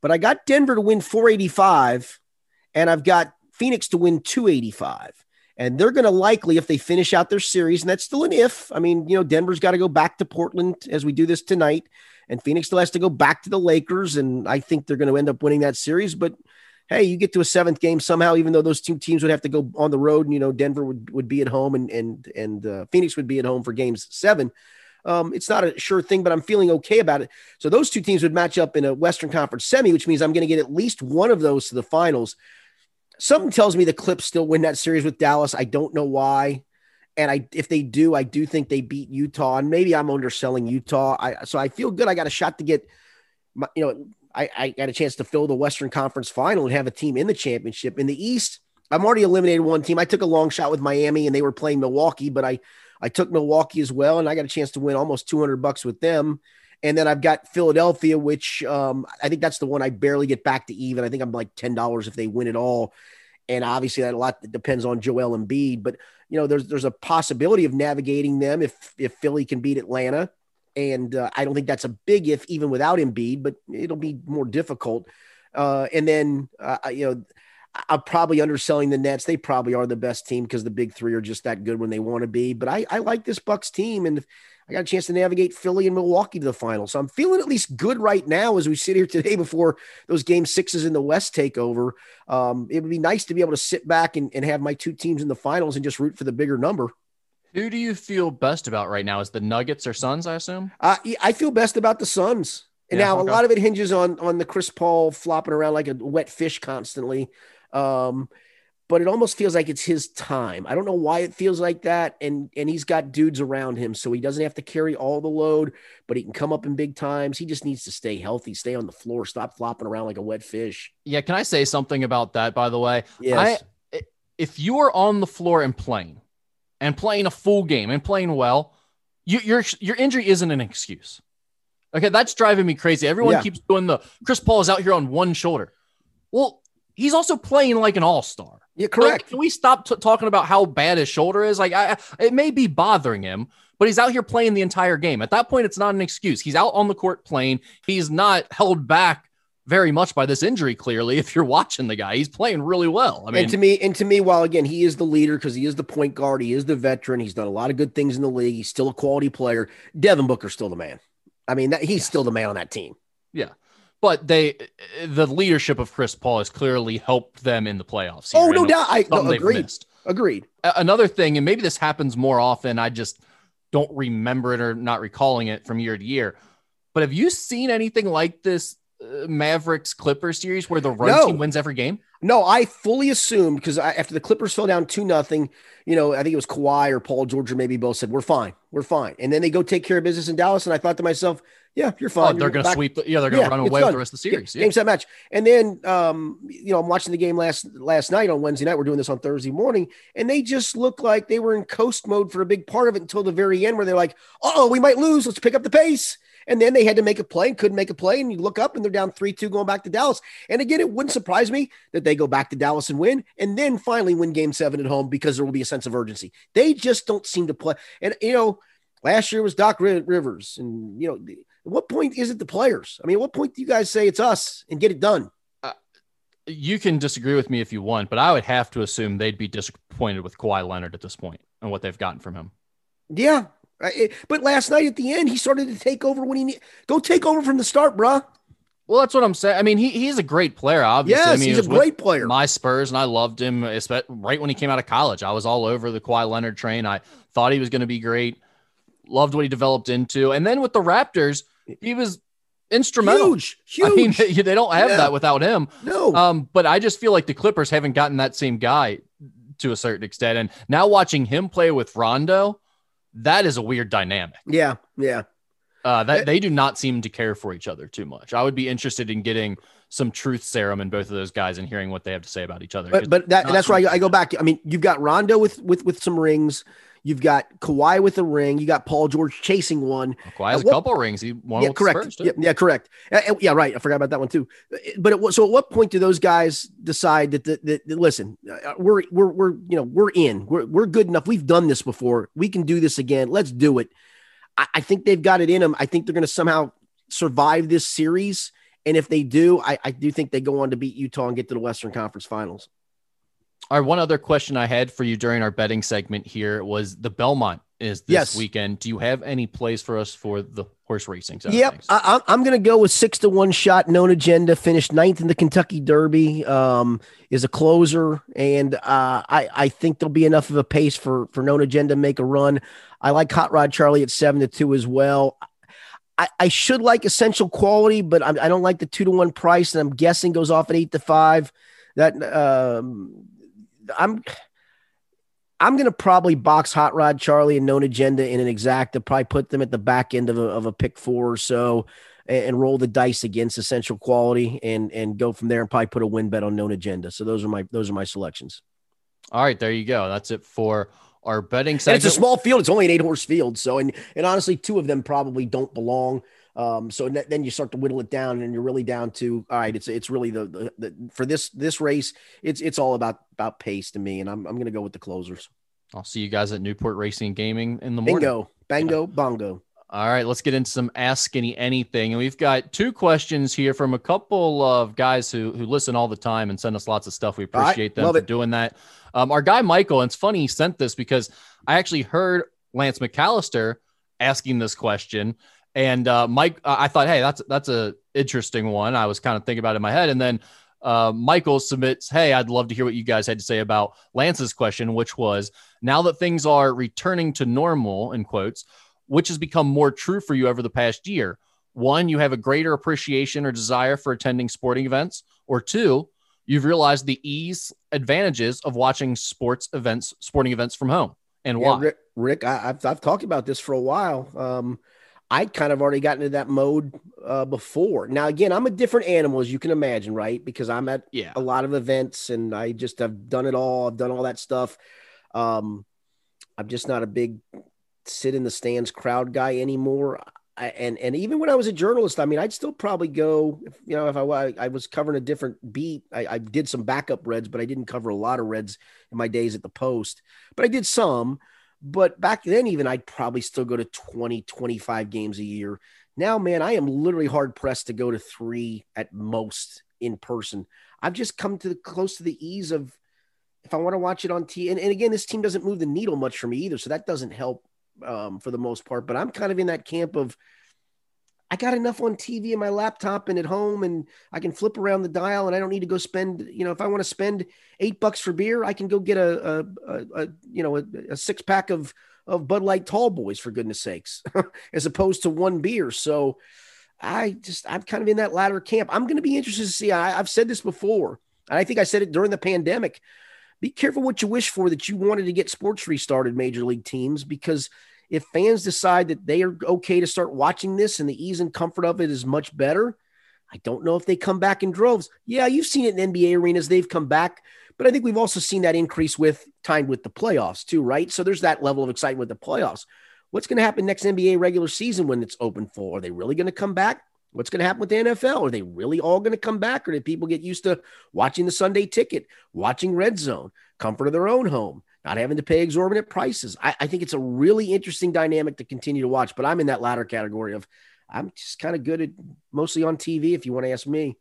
But I got Denver to win 485, and I've got Phoenix to win 285. And they're going to likely, if they finish out their series, and that's still an if. I mean, you know, Denver's got to go back to Portland as we do this tonight, and Phoenix still has to go back to the Lakers. And I think they're going to end up winning that series. But hey, you get to a seventh game somehow, even though those two teams would have to go on the road, and you know Denver would, would be at home and and and uh, Phoenix would be at home for games seven. Um, it's not a sure thing, but I'm feeling okay about it. So those two teams would match up in a Western Conference semi, which means I'm going to get at least one of those to the finals. Something tells me the Clips still win that series with Dallas. I don't know why. And I, if they do, I do think they beat Utah, and maybe I'm underselling Utah. I, so I feel good. I got a shot to get, my, you know, I, I got a chance to fill the Western Conference final and have a team in the championship. In the East, I'm already eliminated one team. I took a long shot with Miami and they were playing Milwaukee, but I, I took Milwaukee as well. And I got a chance to win almost 200 bucks with them. And then I've got Philadelphia, which um, I think that's the one I barely get back to even. I think I'm like $10 if they win it all. And obviously that a lot depends on Joel Embiid, but you know, there's, there's a possibility of navigating them if, if Philly can beat Atlanta. And uh, I don't think that's a big if, even without Embiid, but it'll be more difficult. Uh, and then, uh, you know, I'm probably underselling the Nets. They probably are the best team because the big three are just that good when they want to be. But I, I like this Bucks team, and I got a chance to navigate Philly and Milwaukee to the final. So I'm feeling at least good right now as we sit here today before those game sixes in the West take over. Um, it would be nice to be able to sit back and, and have my two teams in the finals and just root for the bigger number. Who do you feel best about right now? Is the Nuggets or Suns? I assume. Uh, I feel best about the Suns. And yeah, now okay. a lot of it hinges on on the Chris Paul flopping around like a wet fish constantly. Um, but it almost feels like it's his time. I don't know why it feels like that. And and he's got dudes around him, so he doesn't have to carry all the load, but he can come up in big times. He just needs to stay healthy, stay on the floor, stop flopping around like a wet fish. Yeah, can I say something about that? By the way, yes. I, if you are on the floor and playing, and playing a full game and playing well, you, your your injury isn't an excuse. Okay, that's driving me crazy. Everyone yeah. keeps doing the Chris Paul is out here on one shoulder. Well, he's also playing like an all star. Yeah, correct. can we stop t- talking about how bad his shoulder is? Like, I, it may be bothering him, but he's out here playing the entire game. At that point, it's not an excuse. He's out on the court playing. He's not held back very much by this injury. Clearly, if you're watching the guy, he's playing really well. I mean, and to me, and to me, while again he is the leader because he is the point guard, he is the veteran. He's done a lot of good things in the league. He's still a quality player. Devin Booker's still the man. I mean, that, he's yes. still the man on that team. Yeah. But they, the leadership of Chris Paul has clearly helped them in the playoffs. oh, no doubt. I no, agreed. Missed. Agreed. Another thing, and maybe this happens more often. I just don't remember it or not recalling it from year to year. But have you seen anything like this Mavericks Clippers series where the run no. team wins every game? No, I fully assumed because after the Clippers fell down two nothing, you know, I think it was Kawhi or Paul George or maybe both said we're fine, we're fine, and then they go take care of business in Dallas, and I thought to myself, yeah, you're fine. Oh, they're going to sweep. The, yeah, they're going to yeah, run away with the rest of the series. Yeah. Game set match, and then um, you know, I'm watching the game last last night on Wednesday night. We're doing this on Thursday morning, and they just looked like they were in coast mode for a big part of it until the very end, where they're like, oh, we might lose. Let's pick up the pace. And then they had to make a play and couldn't make a play. And you look up and they're down 3 2 going back to Dallas. And again, it wouldn't surprise me that they go back to Dallas and win and then finally win game seven at home because there will be a sense of urgency. They just don't seem to play. And, you know, last year was Doc Rivers. And, you know, at what point is it the players? I mean, at what point do you guys say it's us and get it done? Uh, you can disagree with me if you want, but I would have to assume they'd be disappointed with Kawhi Leonard at this point and what they've gotten from him. Yeah, but last night at the end, he started to take over when he need. Go take over from the start, bruh. Well, that's what I'm saying. I mean, he, he's a great player, obviously. Yes, I mean, he's a great player. My Spurs, and I loved him right when he came out of college. I was all over the Kawhi Leonard train. I thought he was going to be great. Loved what he developed into. And then with the Raptors, he was instrumental. Huge, huge. I mean, they don't have yeah. that without him. No. Um, but I just feel like the Clippers haven't gotten that same guy to a certain extent. And now watching him play with Rondo – that is a weird dynamic. Yeah, yeah. Uh, that they do not seem to care for each other too much. I would be interested in getting some truth serum in both of those guys and hearing what they have to say about each other. But, but that, that's where I, I, go back. I mean, you've got Rondo with with with some rings. You've got Kawhi with a ring. You got Paul George chasing one. Kawhi has a couple rings. He won yeah, correct. Yeah, yeah, correct. Uh, yeah, right. I forgot about that one too. But it, so, at what point do those guys decide that, that, that, that listen, uh, we're we're we're you know we're in. We're we're good enough. We've done this before. We can do this again. Let's do it. I, I think they've got it in them. I think they're going to somehow survive this series. And if they do, I, I do think they go on to beat Utah and get to the Western Conference Finals. Our one other question I had for you during our betting segment here was the Belmont is this yes. weekend. Do you have any plays for us for the horse racing? Yep, I, am going to go with six to one shot. Known agenda finished ninth in the Kentucky Derby. Um, is a closer, and uh, I I think there'll be enough of a pace for for known agenda to make a run. I like Hot Rod Charlie at seven to two as well. I, I should like essential quality, but I, I don't like the two to one price, and I'm guessing goes off at eight to five. That um, I'm I'm going to probably box Hot Rod Charlie and Known Agenda in an exacta to probably put them at the back end of a, of a pick four or so and, and, roll the dice against essential quality and and go from there and probably put a win bet on Known Agenda. So those are my those are my selections. All right, there you go. That's it for our betting segment. And it's a small field. It's only an eight horse field. So and and honestly, two of them probably don't belong. Um, so then you start to whittle it down, and you're really down to all right. It's it's really the, the, the for this this race. It's it's all about about pace to me, and I'm I'm going to go with the closers. I'll see you guys at Newport Racing Gaming in the morning. Bingo, bango, yeah. bongo. All right, let's get into some Ask Skinny Anything. And we've got two questions here from a couple of guys who, who listen all the time and send us lots of stuff. We appreciate right, them for it. doing that. Um, our guy, Michael, and it's funny he sent this because I actually heard Lance McAllister asking this question. And uh, Mike, I thought, hey, that's that's a interesting one. I was kind of thinking about it in my head, and then uh, Michael submits, hey, I'd love to hear what you guys had to say about Lance's question, which was, now that things are returning to normal, in quotes, which has become more true for you over the past year? One, you have a greater appreciation or desire for attending sporting events, or two, you've realized the ease advantages of watching sports events, sporting events from home, and Yeah, why. Rick, Rick I, have I've talked about this for a while. Um, I kind of already gotten into that mode uh, before. Now, again, I'm a different animal, as you can imagine, right? Because I'm at yeah, a lot of events and I just have done it all. I've done all that stuff. Um, I'm just not a big sit in the stands crowd guy anymore. I, and and even when I was a journalist, I mean, I'd still probably go. If, you know, if I I was covering a different beat, I, I did some backup Reds, but I didn't cover a lot of Reds in my days at the Post. But I did some. But back then, even I'd probably still go to 20, 25 games a year. Now, man, I am literally hard pressed to go to three at most in person. I've just come to the close to the ease of if I want to watch it on TV. And, and again, this team doesn't move the needle much for me either, so that doesn't help um, for the most part. But I'm kind of in that camp of I got enough on TV and my laptop and at home, and I can flip around the dial, and I don't need to go spend. You know, if I want to spend eight bucks for beer, I can go get a, a, a, a you know a, a six pack of of Bud Light Tall Boys for goodness sakes, as opposed to one beer. So I just I'm kind of in that latter camp. I'm going to be interested to see. I, I've said this before, and I think I said it during the pandemic. Be careful what you wish for that you wanted to get sports restarted, major league teams, because if fans decide that they are okay to start watching this and the ease and comfort of it is much better, I don't know if they come back in droves. Yeah, you've seen it in NBA arenas, they've come back, but I think we've also seen that increase with time with the playoffs too, right? So there's that level of excitement with the playoffs. What's going to happen next NBA regular season when it's open full? Are they really going to come back? What's going to happen with the NFL? Are they really all going to come back, or did people get used to watching the Sunday ticket, watching Red Zone, comfort of their own home? Not having to pay exorbitant prices. I, I, think it's a really interesting dynamic to continue to watch, but I'm in that latter category of I'm just kind of good at mostly on TV, if you want to ask me.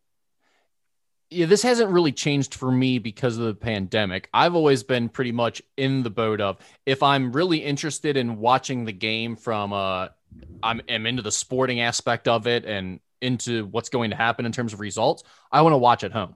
Yeah, this hasn't really changed for me because of the pandemic. I've always been pretty much in the boat of if I'm really interested in watching the game from uh I'm am into the sporting aspect of it and into what's going to happen in terms of results, I want to watch at home.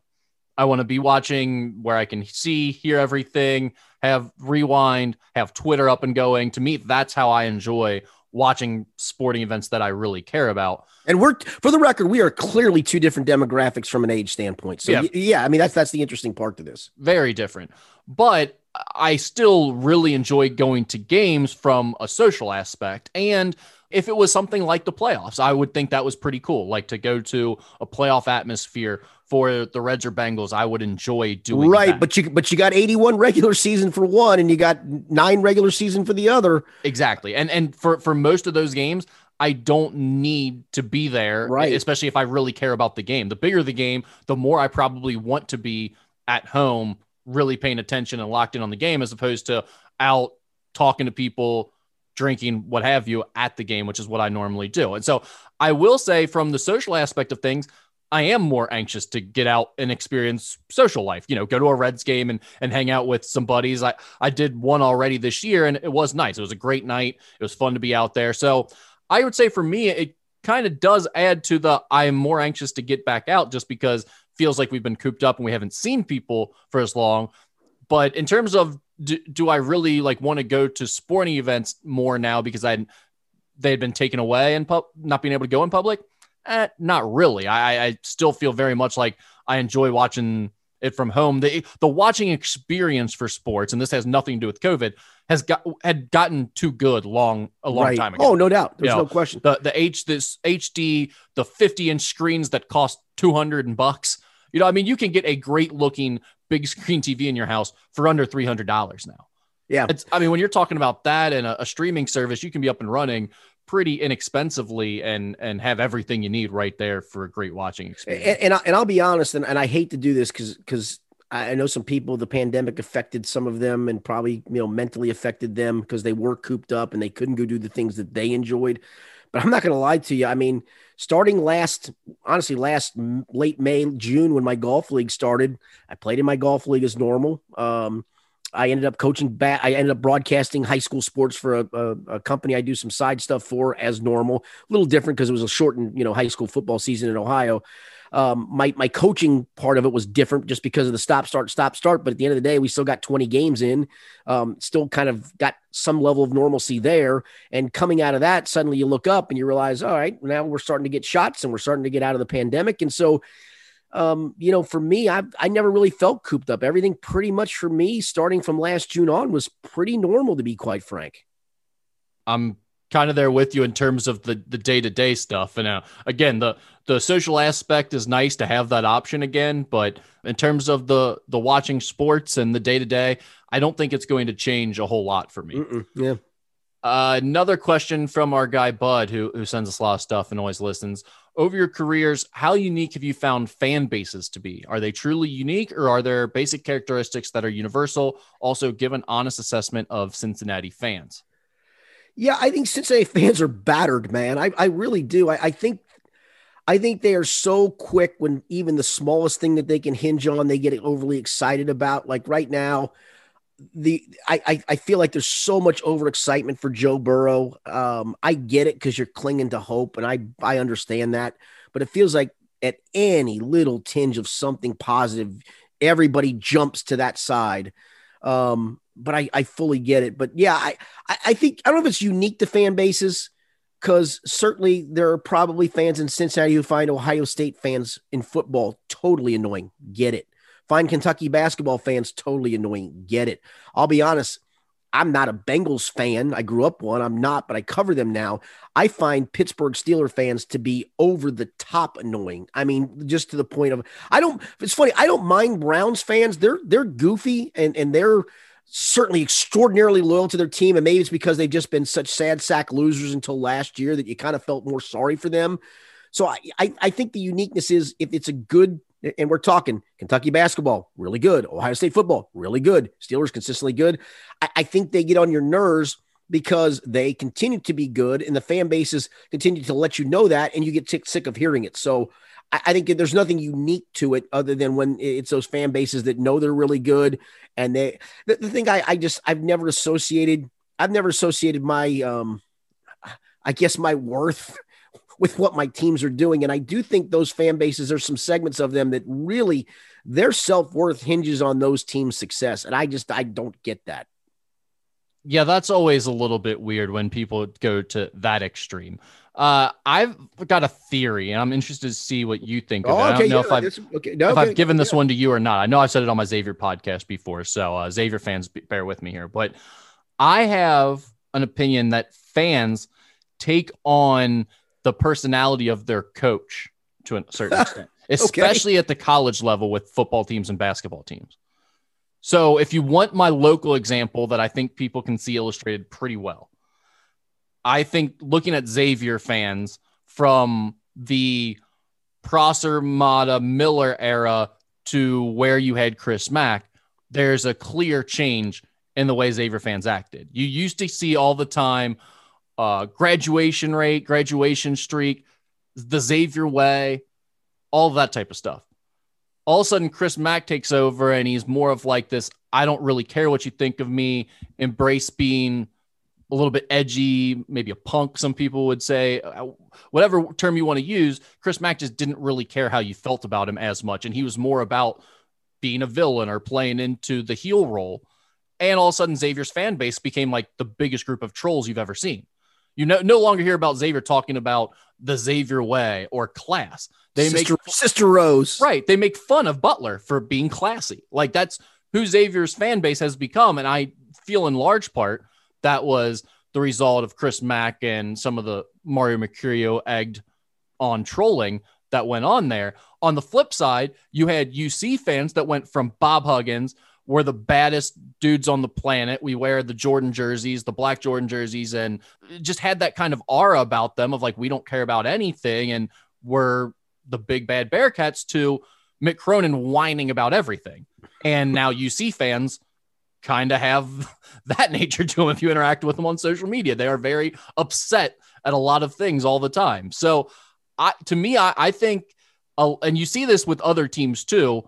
I want to be watching where I can see, hear everything, have rewind, have Twitter up and going. To me, that's how I enjoy watching sporting events that I really care about. And we're for the record, we are clearly two different demographics from an age standpoint. So yeah, yeah I mean that's that's the interesting part to this. Very different. But I still really enjoy going to games from a social aspect and if it was something like the playoffs, I would think that was pretty cool. Like to go to a playoff atmosphere for the Reds or Bengals, I would enjoy doing right. That. But you but you got 81 regular season for one, and you got nine regular season for the other. Exactly. And and for for most of those games, I don't need to be there, right? Especially if I really care about the game. The bigger the game, the more I probably want to be at home, really paying attention and locked in on the game, as opposed to out talking to people drinking, what have you, at the game, which is what I normally do. And so I will say, from the social aspect of things, I am more anxious to get out and experience social life, you know, go to a Reds game and, and hang out with some buddies. I, I did one already this year and it was nice. It was a great night. It was fun to be out there. So I would say for me, it kind of does add to the I'm more anxious to get back out just because feels like we've been cooped up and we haven't seen people for as long. But in terms of do, do I really like want to go to sporting events more now because I they had been taken away and pub, not being able to go in public? Eh, not really. I, I still feel very much like I enjoy watching it from home. The the watching experience for sports, and this has nothing to do with COVID, has got had gotten too good long a long right. time ago. Oh, no doubt. There's You know, no question. The the H this HD the 50 inch screens that cost 200 bucks. You know, I mean, you can get a great looking big screen TV in your house for under three hundred dollars now. Yeah. It's, I mean, when you're talking about that and a, a streaming service, you can be up and running pretty inexpensively and and have everything you need right there for a great watching experience. And, and, I, and I'll be honest, and, and I hate to do this because because I know some people the pandemic affected some of them and probably you know mentally affected them because they were cooped up and they couldn't go do the things that they enjoyed. But I'm not going to lie to you. I mean, starting last, honestly, last late May, June, when my golf league started, I played in my golf league as normal. Um, I ended up coaching back. I ended up broadcasting high school sports for a, a, a company I do some side stuff for as normal. A little different because it was a shortened, you know, high school football season in Ohio. Um, my my coaching part of it was different just because of the stop start stop start. But at the end of the day, we still got 20 games in. Um, still kind of got some level of normalcy there. And coming out of that, suddenly you look up and you realize, all right, now we're starting to get shots and we're starting to get out of the pandemic. And so um, you know, for me, I I never really felt cooped up. Everything pretty much for me, starting from last June on, was pretty normal to be quite frank. I'm kind of there with you in terms of the the day to day stuff. And uh, again, the the social aspect is nice to have that option again, but in terms of the the watching sports and the day to day, I don't think it's going to change a whole lot for me. Mm-mm, yeah. Uh, another question from our guy Bud, who who sends us a lot of stuff and always listens. Over your careers, how unique have you found fan bases to be? Are they truly unique, or are there basic characteristics that are universal? Also, give an honest assessment of Cincinnati fans. Yeah, I think Cincinnati fans are battered, man. I, I really do. I, I think I think they are so quick when even the smallest thing that they can hinge on, they get overly excited about. Like right now, the I, I, I feel like there's so much overexcitement for Joe Burrow. Um, I get it because you're clinging to hope, and I I understand that, but it feels like at any little tinge of something positive, everybody jumps to that side. Um, but I, I fully get it. But yeah, I, I think I don't know if it's unique to fan bases because certainly there are probably fans in Cincinnati who find Ohio State fans in football totally annoying. Get it. Find Kentucky basketball fans totally annoying. Get it. I'll be honest. I'm not a Bengals fan. I grew up one. I'm not, but I cover them now. I find Pittsburgh Steeler fans to be over the top annoying. I mean, just to the point of I don't. It's funny. I don't mind Browns fans. They're they're goofy and and they're certainly extraordinarily loyal to their team. And maybe it's because they've just been such sad sack losers until last year that you kind of felt more sorry for them. So I, I, I think the uniqueness is if it's a good, and we're talking Kentucky basketball, really good. Ohio State football, really good. Steelers consistently good. I, I think they get on your nerves because they continue to be good and the fan bases continue to let you know that and you get sick, sick of hearing it. So I, I think there's nothing unique to it other than when it's those fan bases that know they're really good. And they, the, the thing I, I just, I've never associated, I've never associated my, um, I guess my worth with what my teams are doing. And I do think those fan bases, there's some segments of them that really their self worth hinges on those teams' success. And I just, I don't get that. Yeah, that's always a little bit weird when people go to that extreme. Uh, I've got a theory, and I'm interested to see what you think of Oh, it. I okay, don't know yeah, if I've okay, no, if okay, I've given this yeah. one to you or not. I know I've said it on my Xavier podcast before, so uh, Xavier fans, bear with me here. But I have an opinion that fans take on the personality of their coach to a certain extent, especially at the college level with football teams and basketball teams. So, if you want my local example that I think people can see illustrated pretty well, I think looking at Xavier fans from the Prosser, Matta, Miller era to where you had Chris Mack, there's a clear change in the way Xavier fans acted. You used to see all the time uh, graduation rate, graduation streak, the Xavier way, all that type of stuff. All of a sudden, Chris Mack takes over and he's more of like this I don't really care what you think of me, embrace being a little bit edgy, maybe a punk, some people would say, uh, whatever term you want to use. Chris Mack just didn't really care how you felt about him as much. And he was more about being a villain or playing into the heel role. And all of a sudden, Xavier's fan base became like the biggest group of trolls you've ever seen. You no, no longer hear about Xavier talking about the Xavier way or class. They Sister, make Sister Rose. Right. They make fun of Butler for being classy. Like that's who Xavier's fan base has become. And I feel in large part that was the result of Chris Mack and some of the Mario Mercurio egged on trolling that went on there. On the flip side, you had UC fans that went from Bob Huggins, we're the baddest dudes on the planet. We wear the Jordan jerseys, the black Jordan jerseys, and just had that kind of aura about them of like, we don't care about anything. And we're the big bad Bearcats to Mick Cronin whining about everything. And now UC fans kind of have that nature to them if you interact with them on social media. They are very upset at a lot of things all the time. So, I to me, I, I think, uh, and you see this with other teams too.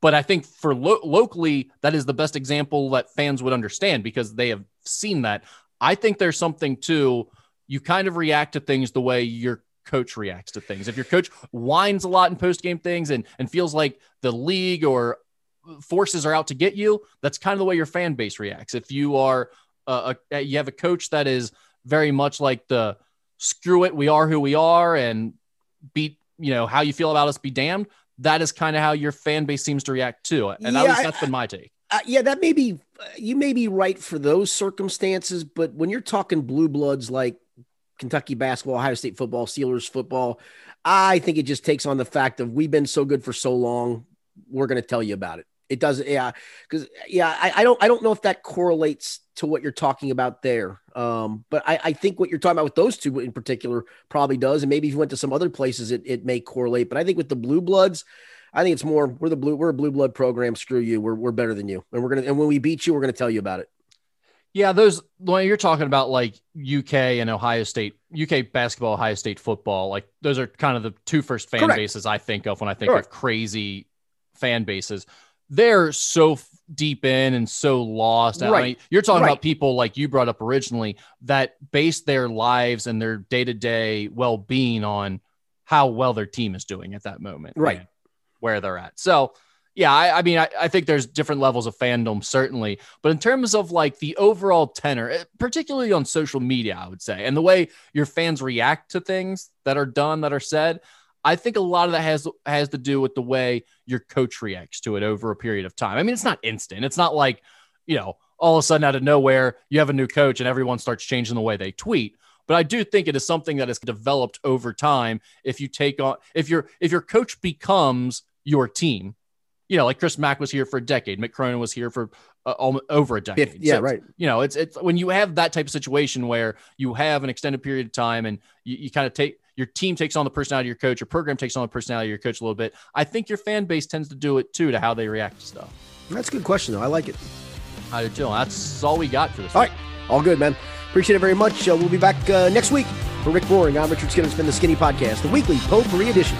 But I think for lo- locally, that is the best example that fans would understand because they have seen that. I think there's something too. you kind of react to things the way your coach reacts to things. If your coach whines a lot in post game things and and feels like the league or forces are out to get you, that's kind of the way your fan base reacts. If you are uh, a, you have a coach that is very much like the screw it, we are who we are, and beat you know how you feel about us, be damned. That is kind of how your fan base seems to react to it. And yeah, at least that's been my take. Uh, yeah, that may be you may be right for those circumstances, but when you're talking blue bloods like Kentucky basketball, Ohio State football, Steelers football, I think it just takes on the fact of we've been so good for so long. We're going to tell you about it. It doesn't, yeah, because yeah, I, I, don't, I don't know if that correlates to what you're talking about there. Um, but I, I think what you're talking about with those two in particular probably does, and maybe if you went to some other places, it, it may correlate. But I think with the blue bloods, I think it's more we're the blue, we're a blue blood program. Screw you, we're we're better than you, and we're gonna, and when we beat you, we're gonna tell you about it. Yeah, those when you're talking about like UK and Ohio State, UK basketball, Ohio State football, like those are kind of the two first fan Correct. bases I think of when I think Correct. of crazy fan bases they're so deep in and so lost. Right. I mean, you're talking right. about people like you brought up originally that base their lives and their day to day well being on how well their team is doing at that moment, right? Where they're at. So, yeah, I, I mean, I, I, think there's different levels of fandom, certainly. But in terms of like the overall tenor, eh, particularly on social media, I would say, and the way your fans react to things that are done, that are said, I think a lot of that has has to do with the way your coach reacts to it over a period of time. I mean, it's not instant. It's not like, you know, all of a sudden out of nowhere you have a new coach and everyone starts changing the way they tweet. But I do think it is something that is developed over time. If you take on if your if your coach becomes your team, you know, like Chris Mack was here for a decade, Mick Cronin was here for uh, over a decade. Yeah, so, right. You know, it's it's when you have that type of situation where you have an extended period of time and you, you kind of take your team takes on the personality of your coach, your program takes on the personality of your coach a little bit. I think your fan base tends to do it too to how they react to stuff. That's a good question, though. I like it. I do too. That's all we got for this. All week. right, all good, man. Appreciate it very much. Uh, we'll be back uh, next week for Rick Broering. I'm Richard Skinner. It's been the Skinny Podcast, the weekly potpourri edition.